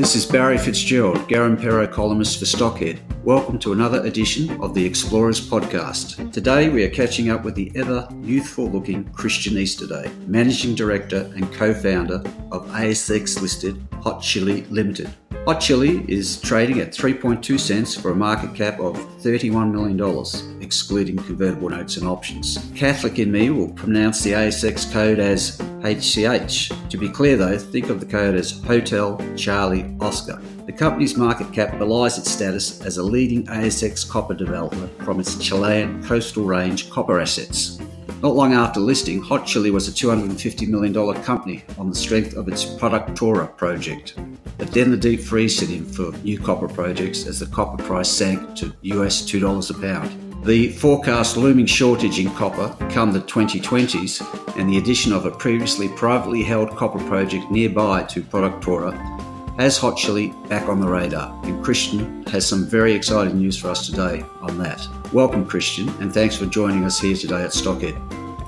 This is Barry Fitzgerald, Garimpeiro columnist for Stockhead. Welcome to another edition of the Explorers Podcast. Today we are catching up with the ever youthful looking Christian Easterday, Managing Director and co founder of ASX listed Hot Chili Limited. Hot Chili is trading at 3.2 cents for a market cap of $31 million, excluding convertible notes and options. Catholic in me will pronounce the ASX code as HCH. To be clear though, think of the code as Hotel Charlie Oscar. The company's market cap belies its status as a leading ASX copper developer from its Chilean coastal range copper assets. Not long after listing, Hot Chili was a $250 million company on the strength of its Productora project. But then the deep freeze set in for new copper projects as the copper price sank to US $2 a pound. The forecast looming shortage in copper come the 2020s and the addition of a previously privately held copper project nearby to Productora has Hot Chili back on the radar. And Christian has some very exciting news for us today on that. Welcome, Christian, and thanks for joining us here today at Stockhead.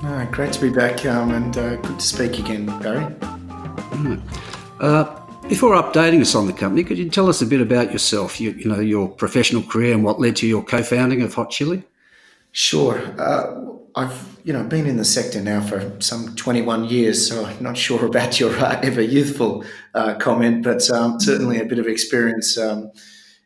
Oh, great to be back um, and uh, good to speak again, Barry. Mm. Uh, before updating us on the company, could you tell us a bit about yourself, you, you know, your professional career and what led to your co-founding of Hot Chili? Sure. Uh, I've you know been in the sector now for some 21 years, so I'm not sure about your uh, ever youthful uh, comment, but um, certainly a bit of experience um,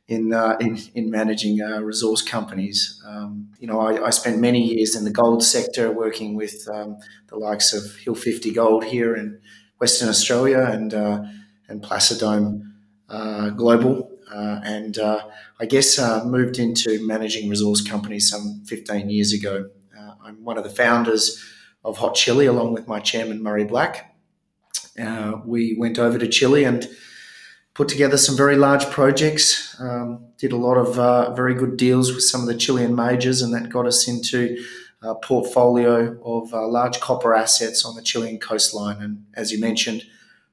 in, uh, in, in managing uh, resource companies. Um, you know, I, I, spent many years in the gold sector, working with um, the likes of Hill 50 Gold here in Western Australia and uh, and Placer Dome uh, Global, and I guess moved into managing resource companies some 15 years ago. I'm one of the founders of Hot Chili, along with my chairman, Murray Black. Uh, we went over to Chile and put together some very large projects, um, did a lot of uh, very good deals with some of the Chilean majors, and that got us into a portfolio of uh, large copper assets on the Chilean coastline. And as you mentioned,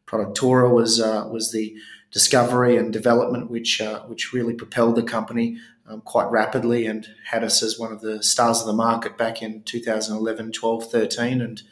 Productora was uh, was the discovery and development which uh, which really propelled the company um, quite rapidly and had us as one of the stars of the market back in 2011, 12, 13. And,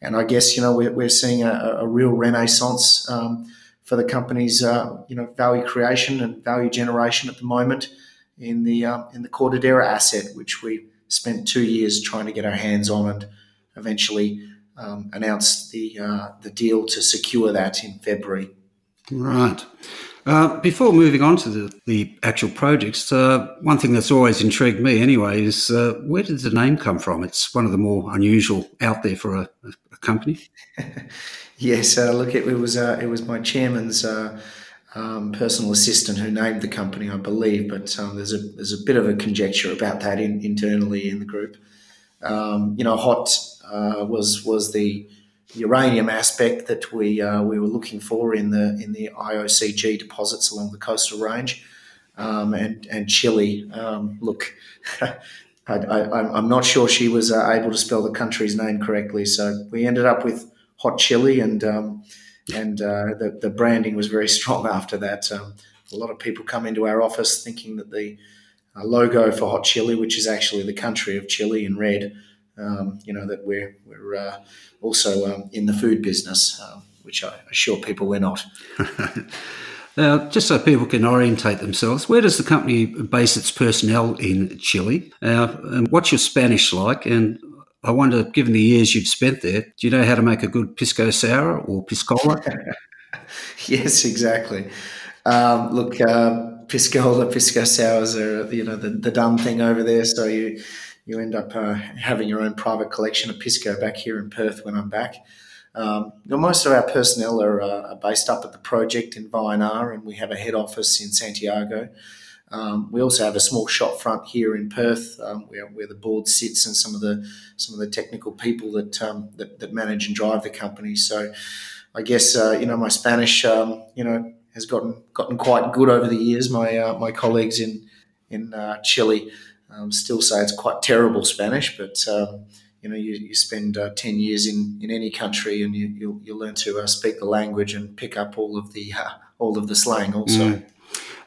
and I guess, you know, we're, we're seeing a, a real renaissance um, for the company's, uh, you know, value creation and value generation at the moment in the, uh, in the Cortadera asset, which we spent two years trying to get our hands on and eventually um, announced the, uh, the deal to secure that in February. Right. Uh, before moving on to the, the actual projects, uh, one thing that's always intrigued me anyway is uh, where did the name come from? It's one of the more unusual out there for a, a company. yes, uh, look, it, it was uh, it was my chairman's um, personal assistant who named the company, I believe, but um, there's a there's a bit of a conjecture about that in, internally in the group. Um, you know, hot was was the uranium aspect that we uh, we were looking for in the in the IOCG deposits along the coastal range, um, and and Chile. Um, look, I, am not sure she was uh, able to spell the country's name correctly, so we ended up with hot chili, and um, and uh, the the branding was very strong after that. Um, a lot of people come into our office thinking that the uh, logo for hot chili, which is actually the country of Chile in red, um, you know that we're we're uh, also um, in the food business, uh, which I assure people we're not. Now, just so people can orientate themselves, where does the company base its personnel in Chile? Uh, and what's your Spanish like? And I wonder, given the years you've spent there, do you know how to make a good pisco sour or piscola? yes, exactly. Um, look, uh, piscola, pisco sours are you know the, the done thing over there. So you you end up uh, having your own private collection of Pisco back here in Perth when I'm back. Um, most of our personnel are, uh, based up at the project in Vallenar, and we have a head office in Santiago. Um, we also have a small shop front here in Perth, um, where, where, the board sits and some of the some of the technical people that, um, that, that manage and drive the company. So, I guess uh, you know my Spanish, um, you know, has gotten gotten quite good over the years. My uh, my colleagues in in uh, Chile um, still say it's quite terrible Spanish, but um, you know you, you spend uh, ten years in, in any country and you you, you learn to uh, speak the language and pick up all of the uh, all of the slang also. Mm.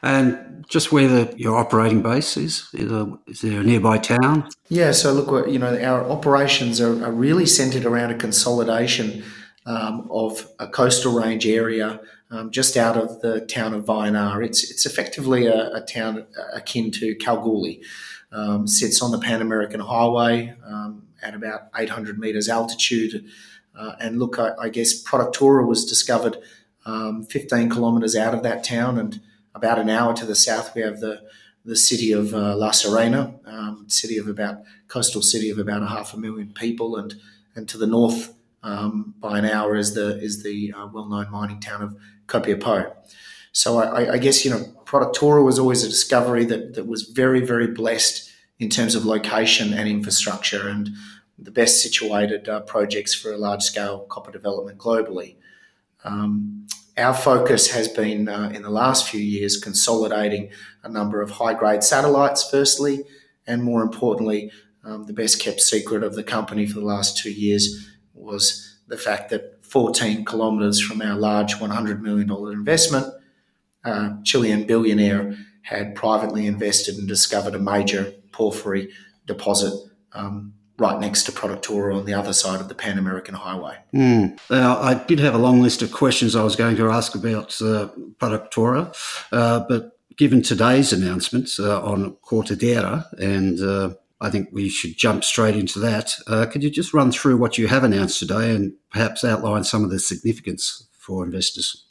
And just where the, your operating base is, is, there a nearby town? Yeah, so look, you know, our operations are, are really centred around a consolidation um, of a coastal range area um, just out of the town of Vallenar. It's it's effectively a, a town akin to Kalgoorlie. Um, sits on the Pan American Highway um, at about 800 metres altitude. Uh, and look, I, I, guess Productora was discovered um, 15 kilometres out of that town, and about an hour to the south we have the the city of uh, La Serena, um, city of about coastal city of about a half a million people, and and to the north um, by an hour is the is the uh, well known mining town of Copiapó. So I, I, guess you know Productora was always a discovery that that was very very blessed in terms of location and infrastructure and the best situated uh, projects for a large scale copper development globally. Um, our focus has been uh, in the last few years consolidating a number of high grade satellites, firstly, and more importantly, um, the best kept secret of the company for the last two years was the fact that 14 kilometres from our large $100 million investment, a Chilean billionaire had privately invested and discovered a major porphyry deposit um, right next to Productora on the other side of the Pan American Highway. Mm. Now, I did have a long list of questions I was going to ask about uh, Productora, uh, but given today's announcements uh, on Cortadera and uh, I think we should jump straight into that. Uh, could you just run through what you have announced today and perhaps outline some of the significance for investors?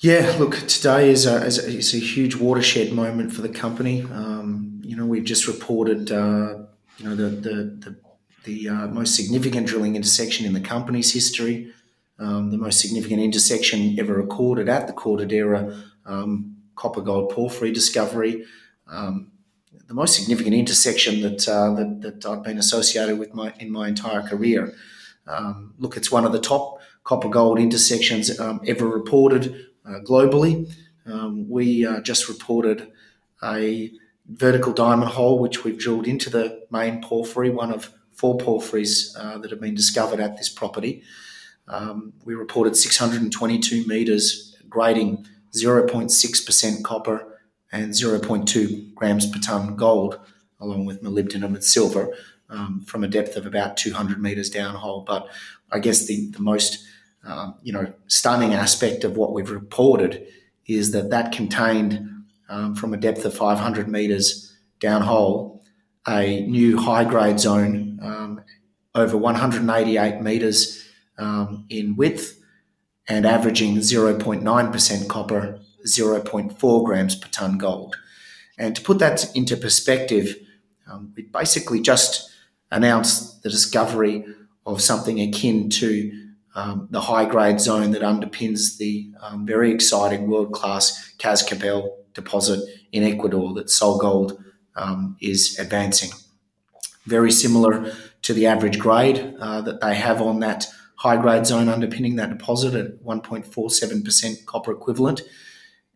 Yeah, look, today is a, is a, a huge watershed moment for the company. Um, you know, we've just reported, uh, you know, the the the, the uh, most significant drilling intersection in the company's history, um, the most significant intersection ever recorded at the Cortadera um, copper gold porphyry discovery. Um, the most significant intersection that, uh, that, that I've been associated with my in my entire career. Um, look, it's one of the top copper gold intersections um, ever reported globally. Um, we uh, just reported a vertical diamond hole which we've drilled into the main porphyry, one of four porphyries uh, that have been discovered at this property. Um, we reported 622 meters grading 0.6% copper and 0.2 grams per ton gold, along with molybdenum and silver, um, from a depth of about 200 meters downhole. But I guess the, the most um, you know stunning aspect of what we've reported is that that contained um, from a depth of 500 meters downhole a new high grade zone um, over 188 meters um, in width and averaging 0.9% copper 0.4 grams per ton gold. And to put that into perspective, um, we basically just announced the discovery of something akin to um, the high grade zone that underpins the um, very exciting world class Cascabel deposit in Ecuador that SolGold um, is advancing. Very similar to the average grade uh, that they have on that high grade zone underpinning that deposit at 1.47% copper equivalent.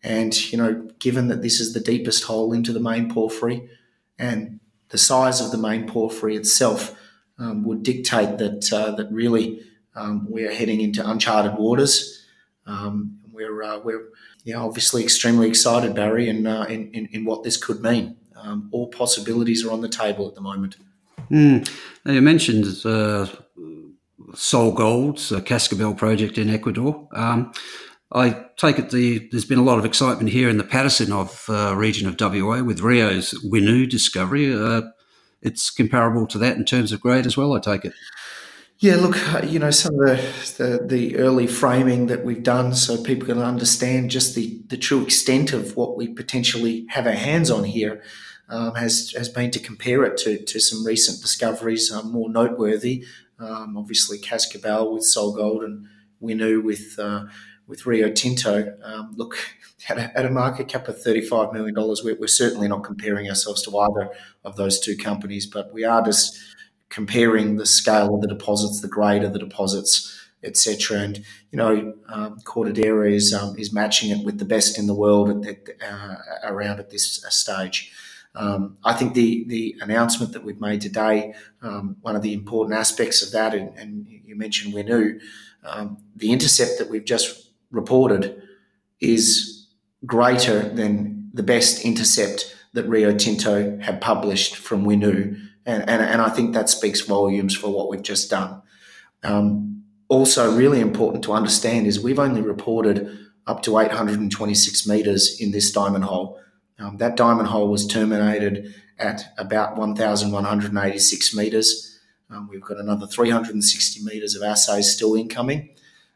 And, you know, given that this is the deepest hole into the main porphyry and the size of the main porphyry itself um, would dictate that, uh, that really um, we're heading into uncharted waters. Um, we're, uh, we're obviously extremely excited, Barry, in, uh, in, in, in, what this could mean. Um, all possibilities are on the table at the moment. Mm. Now you mentioned uh, SolGold's uh, Cascabel project in Ecuador. Um, I take it the, there's been a lot of excitement here in the Paterson of uh, region of WA with Rio's Winu discovery. Uh, it's comparable to that in terms of grade as well, I take it. Yeah, look, uh, you know, some of the, the, the early framing that we've done so people can understand just the, the true extent of what we potentially have our hands on here um, has, has been to compare it to, to some recent discoveries, um, more noteworthy. Um, obviously, Cascabel with Sol Gold and Winu with uh, with Rio Tinto, um, look, at a, at a, market cap of $35 million, we're, we're, certainly not comparing ourselves to either of those two companies, but we are just comparing the scale of the deposits, the grade of the deposits, etc. And you know, um, Cortadera is um, is matching it with the best in the world at, uh, around at this stage. Um, I think the the announcement that we've made today, um, one of the important aspects of that, and, and you mentioned Winu, um, the intercept that we've just reported is greater than the best intercept that Rio Tinto have published from Winu, and, and, and I think that speaks volumes for what we've just done. Um, also, really important to understand is we've only reported up to 826 meters in this diamond hole. Um, that diamond hole was terminated at about 1,186 meters. Um, we've got another 360 meters of assays still incoming,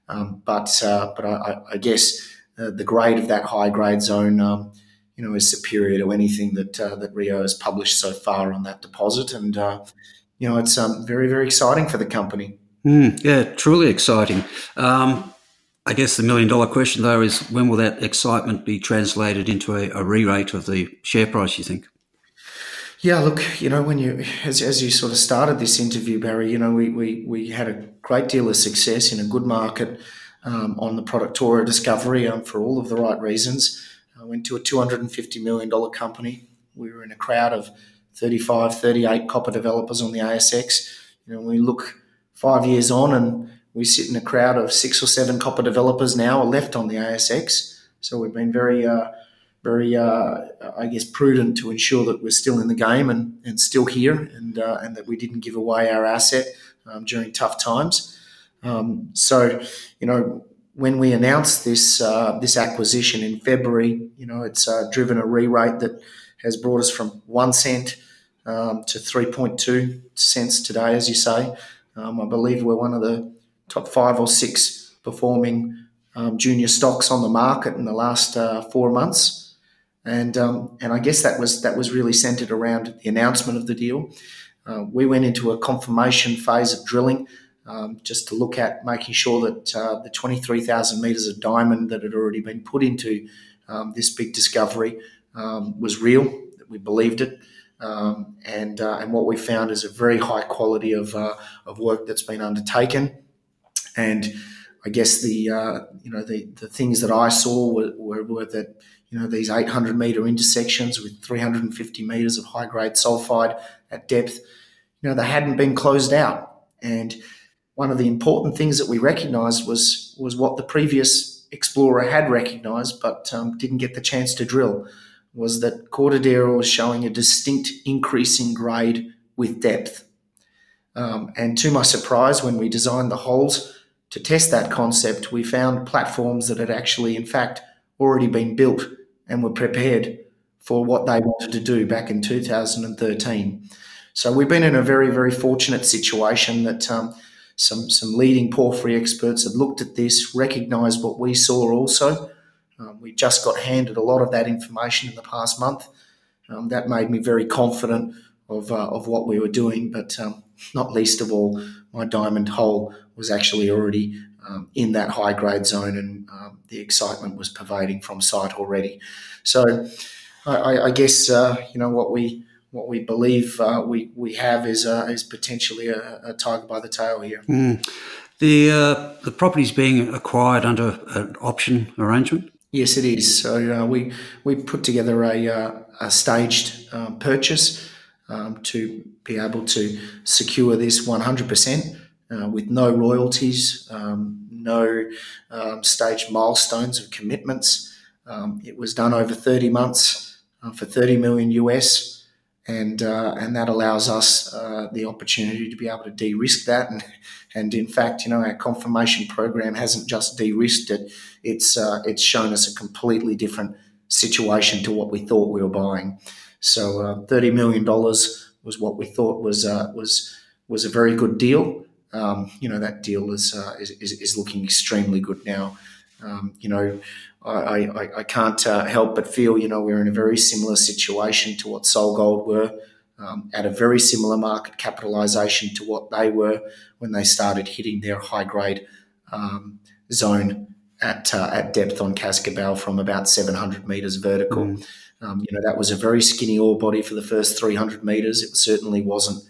um, but uh, but I, I guess uh, the grade of that high grade zone, um, you know, is superior to anything that uh, that Rio has published so far on that deposit, and uh, you know, it's um, very very exciting for the company. Mm, yeah, truly exciting. Um, I guess the million dollar question, though, is when will that excitement be translated into a, a re rate of the share price, you think? Yeah, look, you know, when you, as, as you sort of started this interview, Barry, you know, we, we, we had a great deal of success in a good market um, on the Productora discovery um, for all of the right reasons. Went to a $250 million company. We were in a crowd of 35, 38 copper developers on the ASX. You know, we look five years on and we sit in a crowd of six or seven copper developers now are left on the ASX. So we've been very, uh, very, uh, I guess, prudent to ensure that we're still in the game and, and still here, and uh, and that we didn't give away our asset um, during tough times. Um, so, you know, when we announced this uh, this acquisition in February, you know, it's uh, driven a re-rate that has brought us from one cent um, to three point two cents today, as you say. Um, I believe we're one of the top five or six performing um, junior stocks on the market in the last uh, four months, and um, and I guess that was that was really centered around the announcement of the deal. Uh, we went into a confirmation phase of drilling. Um, just to look at making sure that uh, the 23,000 meters of diamond that had already been put into um, this big discovery um, was real, that we believed it. Um, and, uh, and what we found is a very high quality of, uh, of work that's been undertaken. And I guess the uh, you know the, the things that I saw were, were, were, that you know these 800 meter intersections with 350 meters of high grade sulfide at depth, you know they hadn't been closed out. And one of the important things that we recognised was was what the previous explorer had recognised, but um, didn't get the chance to drill, was that Cortadera was showing a distinct increase in grade with depth. Um, and to my surprise, when we designed the holes to test that concept, we found platforms that had actually, in fact, already been built and were prepared for what they wanted to do back in 2013. So we've been in a very, very fortunate situation that um, some some leading porphyry experts have looked at this, recognised what we saw also. Um, we just got handed a lot of that information in the past month. Um, that made me very confident of, uh, of what we were doing, but um, not least of all, my diamond hole was actually already um, in that high grade zone, and um, the excitement was pervading from site already. So, I, I guess uh, you know what we what we believe uh, we we have is uh, is potentially a, a, tiger by the tail here. Mm. The uh, the property is being acquired under an option arrangement. Yes, it is. So uh, we we put together a, uh, a staged purchase um, to be able to secure this 100% uh, with no royalties, um, no um, staged milestones of commitments. Um, it was done over 30 months uh, for 30 million US, and uh, and that allows us uh, the opportunity to be able to de-risk that. And and in fact, you know, our confirmation program hasn't just de-risked it; it's uh, it's shown us a completely different situation to what we thought we were buying. So uh, thirty million dollars was what we thought was uh, was was a very good deal. Um, you know that deal is, uh, is, is looking extremely good now. Um, you know, I, I, I can't uh, help but feel you know we're in a very similar situation to what SolGold were. Um, at a very similar market capitalization to what they were when they started hitting their high grade um, zone at uh, at depth on Cascabel from about 700 meters vertical. Mm. Um, you know, that was a very skinny ore body for the first 300 meters. It certainly wasn't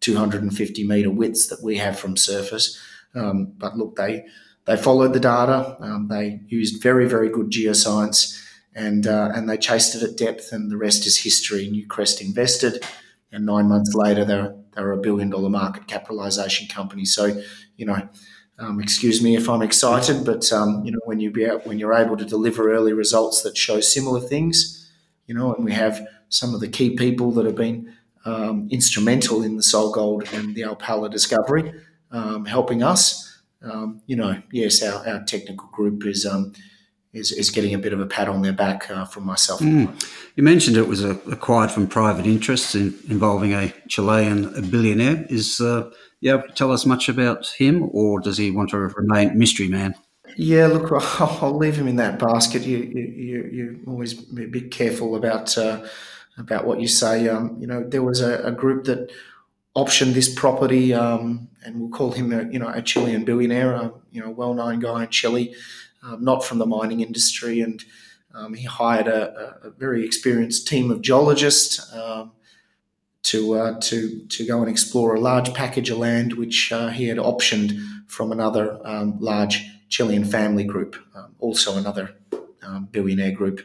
250 meter widths that we have from surface. Um, but look, they they followed the data. Um, they used very very good geoscience, and uh, and they chased it at depth. And the rest is history. Newcrest invested, and nine months later they're they're a billion dollar market capitalization company. So you know. Um, excuse me if I'm excited, but um, you know when you be out, when you're able to deliver early results that show similar things, you know, and we have some of the key people that have been um, instrumental in the Sol Gold and the Alpala discovery, um, helping us. Um, you know, yes, our, our technical group is, um, is is getting a bit of a pat on their back uh, from myself. Mm. You mentioned it was a, acquired from private interests in, involving a Chilean a billionaire. Is uh, you able to tell us much about him, or does he want to remain mystery man? Yeah, look, I'll leave him in that basket. You you you always be a bit careful about. Uh, about what you say. Um, you know, there was a, a, group that optioned this property, um, and we'll call him a you know a Chilean billionaire, a, you know, well known guy in Chile, um, not from the mining industry, and um, he hired a, a, very experienced team of geologists. Um, to, uh, to to go and explore a large package of land which uh, he had optioned from another um, large Chilean family group, also another billionaire group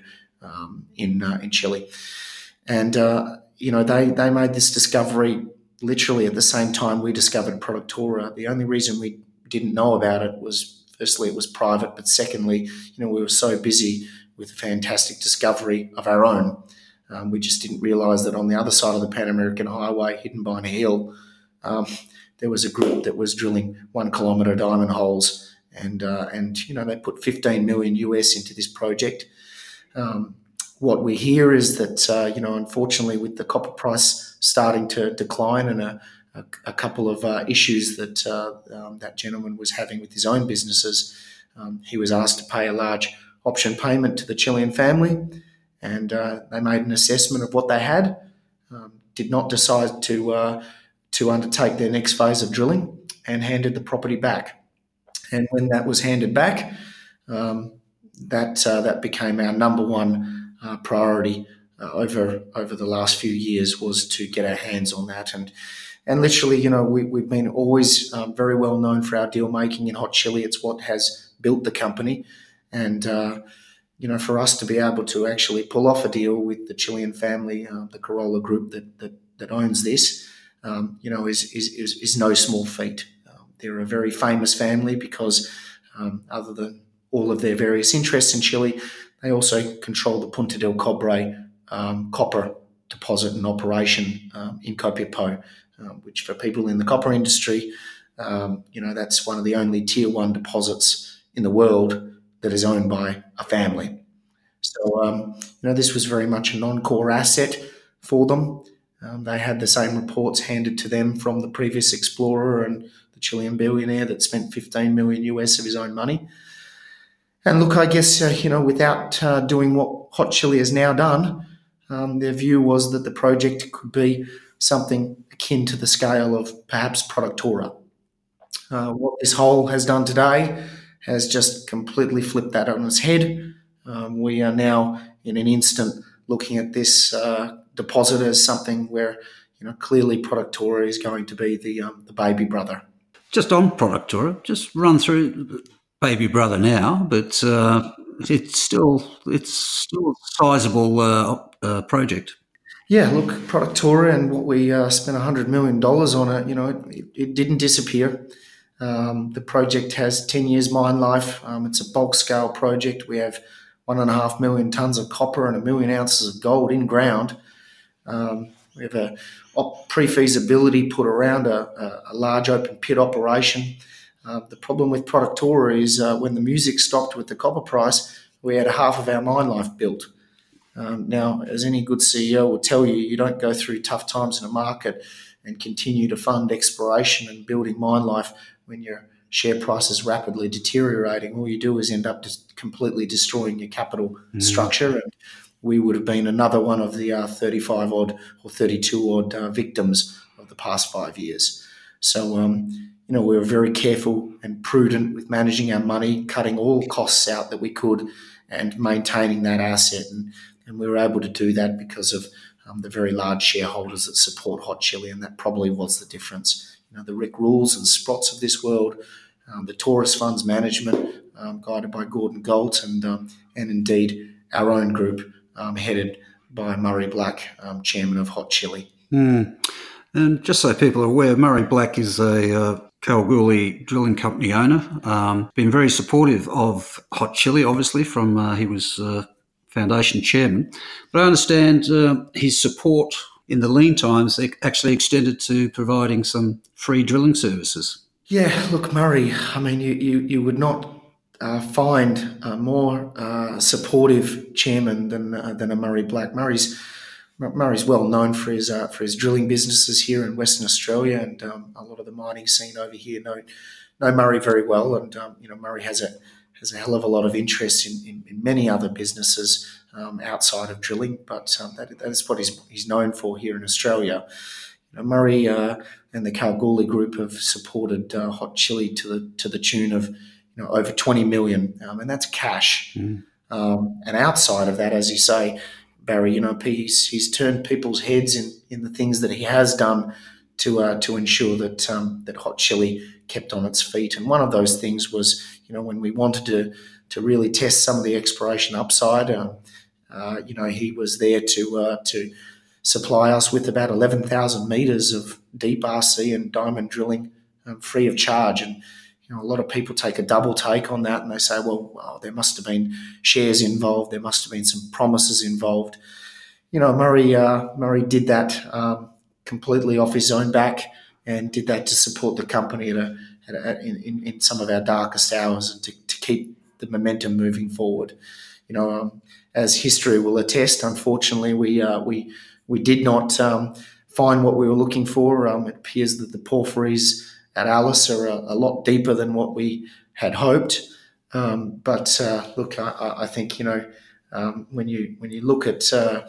in uh, in Chile. And, uh, you know, they, they made this discovery literally at the same time we discovered Productora. The only reason we didn't know about it was firstly, it was private, but secondly, you know, we were so busy with a fantastic discovery of our own. Um, we just didn't realize that on the other side of the Pan American Highway, hidden behind a hill, um, there was a group that was drilling one kilometre diamond holes. And, uh, and, you know, they put 15 million US into this project. Um, what we hear is that uh, you know, unfortunately, with the copper price starting to decline and a, a, a couple of uh, issues that uh, um, that gentleman was having with his own businesses, um, he was asked to pay a large option payment to the Chilean family, and uh, they made an assessment of what they had. Um, did not decide to uh, to undertake their next phase of drilling, and handed the property back. And when that was handed back, um, that uh, that became our number one uh, priority uh, over over the last few years was to get our hands on that. And and literally you know we, we've been always um, very well known for our deal making in hot chili. It's what has built the company. And uh, you know for us to be able to actually pull off a deal with the Chilean family uh, the Corolla group that that, that owns this um, you know is, is, is is no small feat. Um, they're a very famous family because um, other than all of their various interests in Chile they also control the Punta del Cobre um, copper deposit and operation um, in Copiapó, um, which for people in the copper industry, um, you know, that's one of the only tier one deposits in the world that is owned by a family. So, um, you know, this was very much a non-core asset for them. Um, they had the same reports handed to them from the previous explorer and the Chilean billionaire that spent 15 million US of his own money. And look, I guess, uh, you know, without uh, doing what Hot Chili has now done, um, their view was that the project could be something akin to the scale of perhaps Productora. Uh, what this hole has done today has just completely flipped that on its head. Um, we are now, in an instant, looking at this uh, deposit as something where, you know, clearly Productora is going to be the um, the baby brother. Just on Productora, just run through baby brother now, but uh, it's still it's still a sizable uh, uh, project. Yeah, look, Productora and what we uh, spent hundred million dollars on it. You know, it, it didn't disappear. Um, the project has ten years mine life. Um, it's a bulk scale project. We have one and a half million tons of copper and a million ounces of gold in ground. Um, we have a pre feasibility put around a, a, a large open pit operation. Uh, the problem with Productora is uh, when the music stopped with the copper price, we had half of our mine life built. Um, now, as any good CEO will tell you, you don't go through tough times in a market and continue to fund exploration and building mine life when your share price is rapidly deteriorating. All you do is end up just completely destroying your capital mm. structure. And we would have been another one of the uh, 35 odd or 32 odd uh, victims of the past five years. So, um, you know, we were very careful and prudent with managing our money, cutting all costs out that we could, and maintaining that asset. And, and we were able to do that because of um, the very large shareholders that support Hot Chili, and that probably was the difference. You know, the Rick Rules and Sprotts of this world, um, the Taurus Funds Management, um, guided by Gordon Galt, and um, and indeed our own group, um, headed by Murray Black, um, chairman of Hot Chili. Mm. And just so people are aware, Murray Black is a uh, Kalgoorlie drilling company owner. Um, been very supportive of Hot Chili, obviously, from uh, he was uh, foundation chairman. But I understand uh, his support in the lean times actually extended to providing some free drilling services. Yeah, look, Murray. I mean, you you, you would not uh, find a more uh, supportive chairman than uh, than a Murray Black. Murray's Murray's well known for his uh, for his drilling businesses here in Western Australia, and um, a lot of the mining scene over here know know Murray very well. And um, you know, Murray has a has a hell of a lot of interest in, in, in many other businesses um, outside of drilling, but um, that, that is what he's, he's known for here in Australia. You know, Murray uh, and the Kalgoorlie Group have supported uh, Hot Chili to the to the tune of you know over twenty million, um, and that's cash. Mm. and outside of that, as you say, Barry. You know, he's he's turned people's heads in in the things that he has done to uh, to ensure that um, that hot chili kept on its feet. And one of those things was, you know, when we wanted to to really test some of the exploration upside. Uh, uh, you know, he was there to uh, to supply us with about eleven thousand meters of deep RC and diamond drilling um, free of charge. And you know, a lot of people take a double take on that and they say, well, well, there must have been shares involved, there must have been some promises involved. You know, Murray uh, Murray did that um, completely off his own back and did that to support the company at a, at a, in, in, some of our darkest hours and to, to, keep the momentum moving forward. You know, um, as history will attest, unfortunately, we uh, we we did not um, find what we were looking for. Um, it appears that the porphyries at Alice are a, a lot deeper than what we had hoped. Um, but uh, look, I, I, think you know um, when you when you look at uh,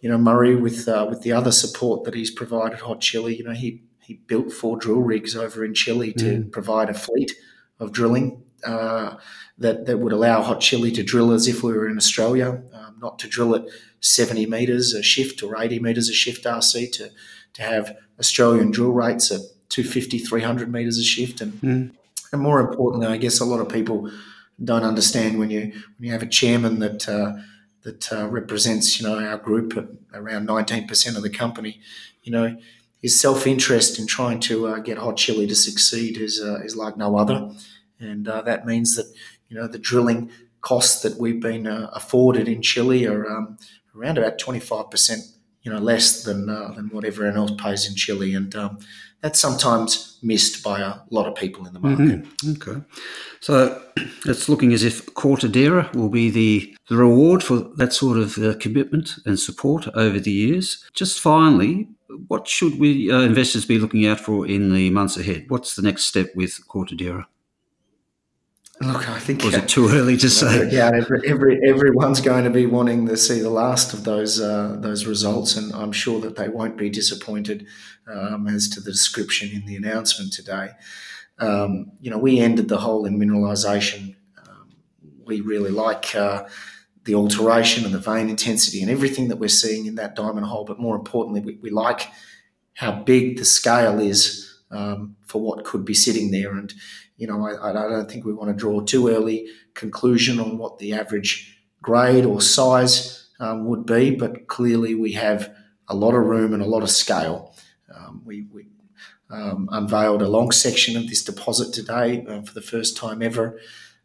you know Murray with uh, with the other support that he's provided Hot Chili, you know he he built four drill rigs over in Chile to mm. provide a fleet of drilling uh, that that would allow Hot Chili to drill as if we were in Australia, um, not to drill at seventy meters a shift or eighty meters a shift RC to to have Australian drill rates at 250, 300 meters a shift. And, mm. and more importantly, I guess a lot of people don't understand when you when you have a chairman that uh, that uh, represents you know our group at around 19% of the company. You know, his self interest in trying to uh, get Hot Chili to succeed is uh, is like no other, and uh, that means that you know the drilling costs that we've been uh, afforded in Chile are um, around about 25% you know less than uh, than what everyone else pays in Chile, and um, that's sometimes missed by a lot of people in the market. Mm-hmm. Okay, so it's looking as if Cortadera will be the, the reward for that sort of uh, commitment and support over the years. Just finally, what should we uh, investors be looking out for in the months ahead? What's the next step with Cortadera? Look, I think was it too early to say? Yeah, every, every, everyone's going to be wanting to see the last of those uh, those results, and I'm sure that they won't be disappointed um, as to the description in the announcement today. Um, you know, we ended the hole in mineralisation. Um, we really like uh, the alteration and the vein intensity and everything that we're seeing in that diamond hole, but more importantly, we, we like how big the scale is um, for what could be sitting there, and you know, I, I don't think we want to draw too early conclusion on what the average grade or size um, would be, but clearly we have a lot of room and a lot of scale. Um, we, we um, unveiled a long section of this deposit today uh, for the first time ever,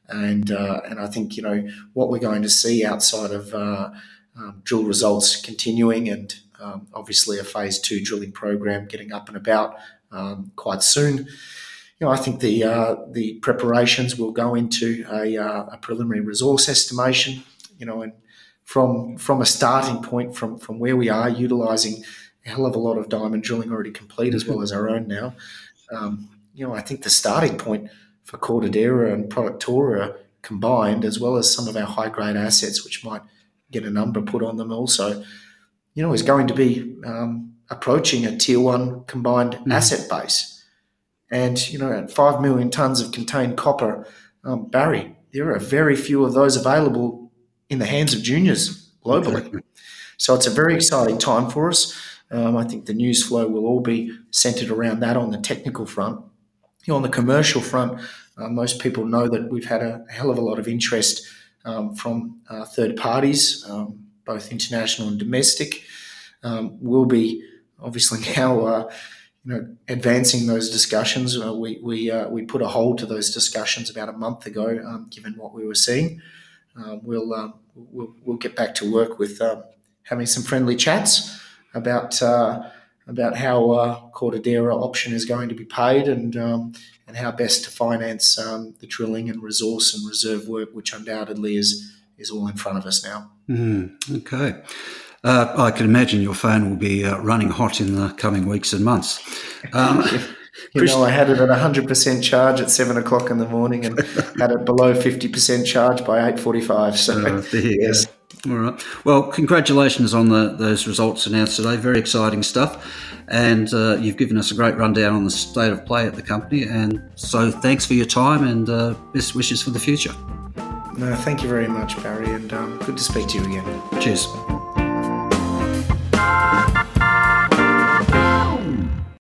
and uh, and I think you know what we're going to see outside of uh, um, drill results continuing, and um, obviously a phase two drilling program getting up and about um, quite soon you know, I think the uh, the preparations will go into a, uh, a, preliminary resource estimation. You know, and from from a starting point from from where we are, utilising a hell of a lot of diamond drilling already complete as well as our own now. Um, you know, I think the starting point for Cortadera and Productora combined, as well as some of our high grade assets, which might get a number put on them also, you know, is going to be um, approaching a tier one combined mm. asset base. And, you know, at 5 million tonnes of contained copper, um, Barry, there are very few of those available in the hands of juniors globally. So it's a very exciting time for us. Um, I think the news flow will all be centered around that on the technical front. You know, on the commercial front, Uh, most people know that we've had a hell of a lot of interest um, from uh, third parties, um, both international and domestic. Um, we'll be obviously now, uh, you know, advancing those discussions. Uh, we we uh, we put a hold to those discussions about a month ago, um, given what we were seeing. Um, we'll, um, we'll we'll get back to work with um, having some friendly chats about uh, about how uh, Cortadera option is going to be paid and um, and how best to finance um, the drilling and resource and reserve work, which undoubtedly is is all in front of us now. Mm, okay. Uh, I can imagine your phone will be uh, running hot in the coming weeks and months. Um, you know, I had it at 100% charge at 7 o'clock in the morning and had it below 50% charge by 8.45. So, uh, yes. All right. Well, congratulations on the, those results announced today. Very exciting stuff. And uh, you've given us a great rundown on the state of play at the company. And so thanks for your time and uh, best wishes for the future. No, thank you very much, Barry. And um, good to speak to you again. Cheers.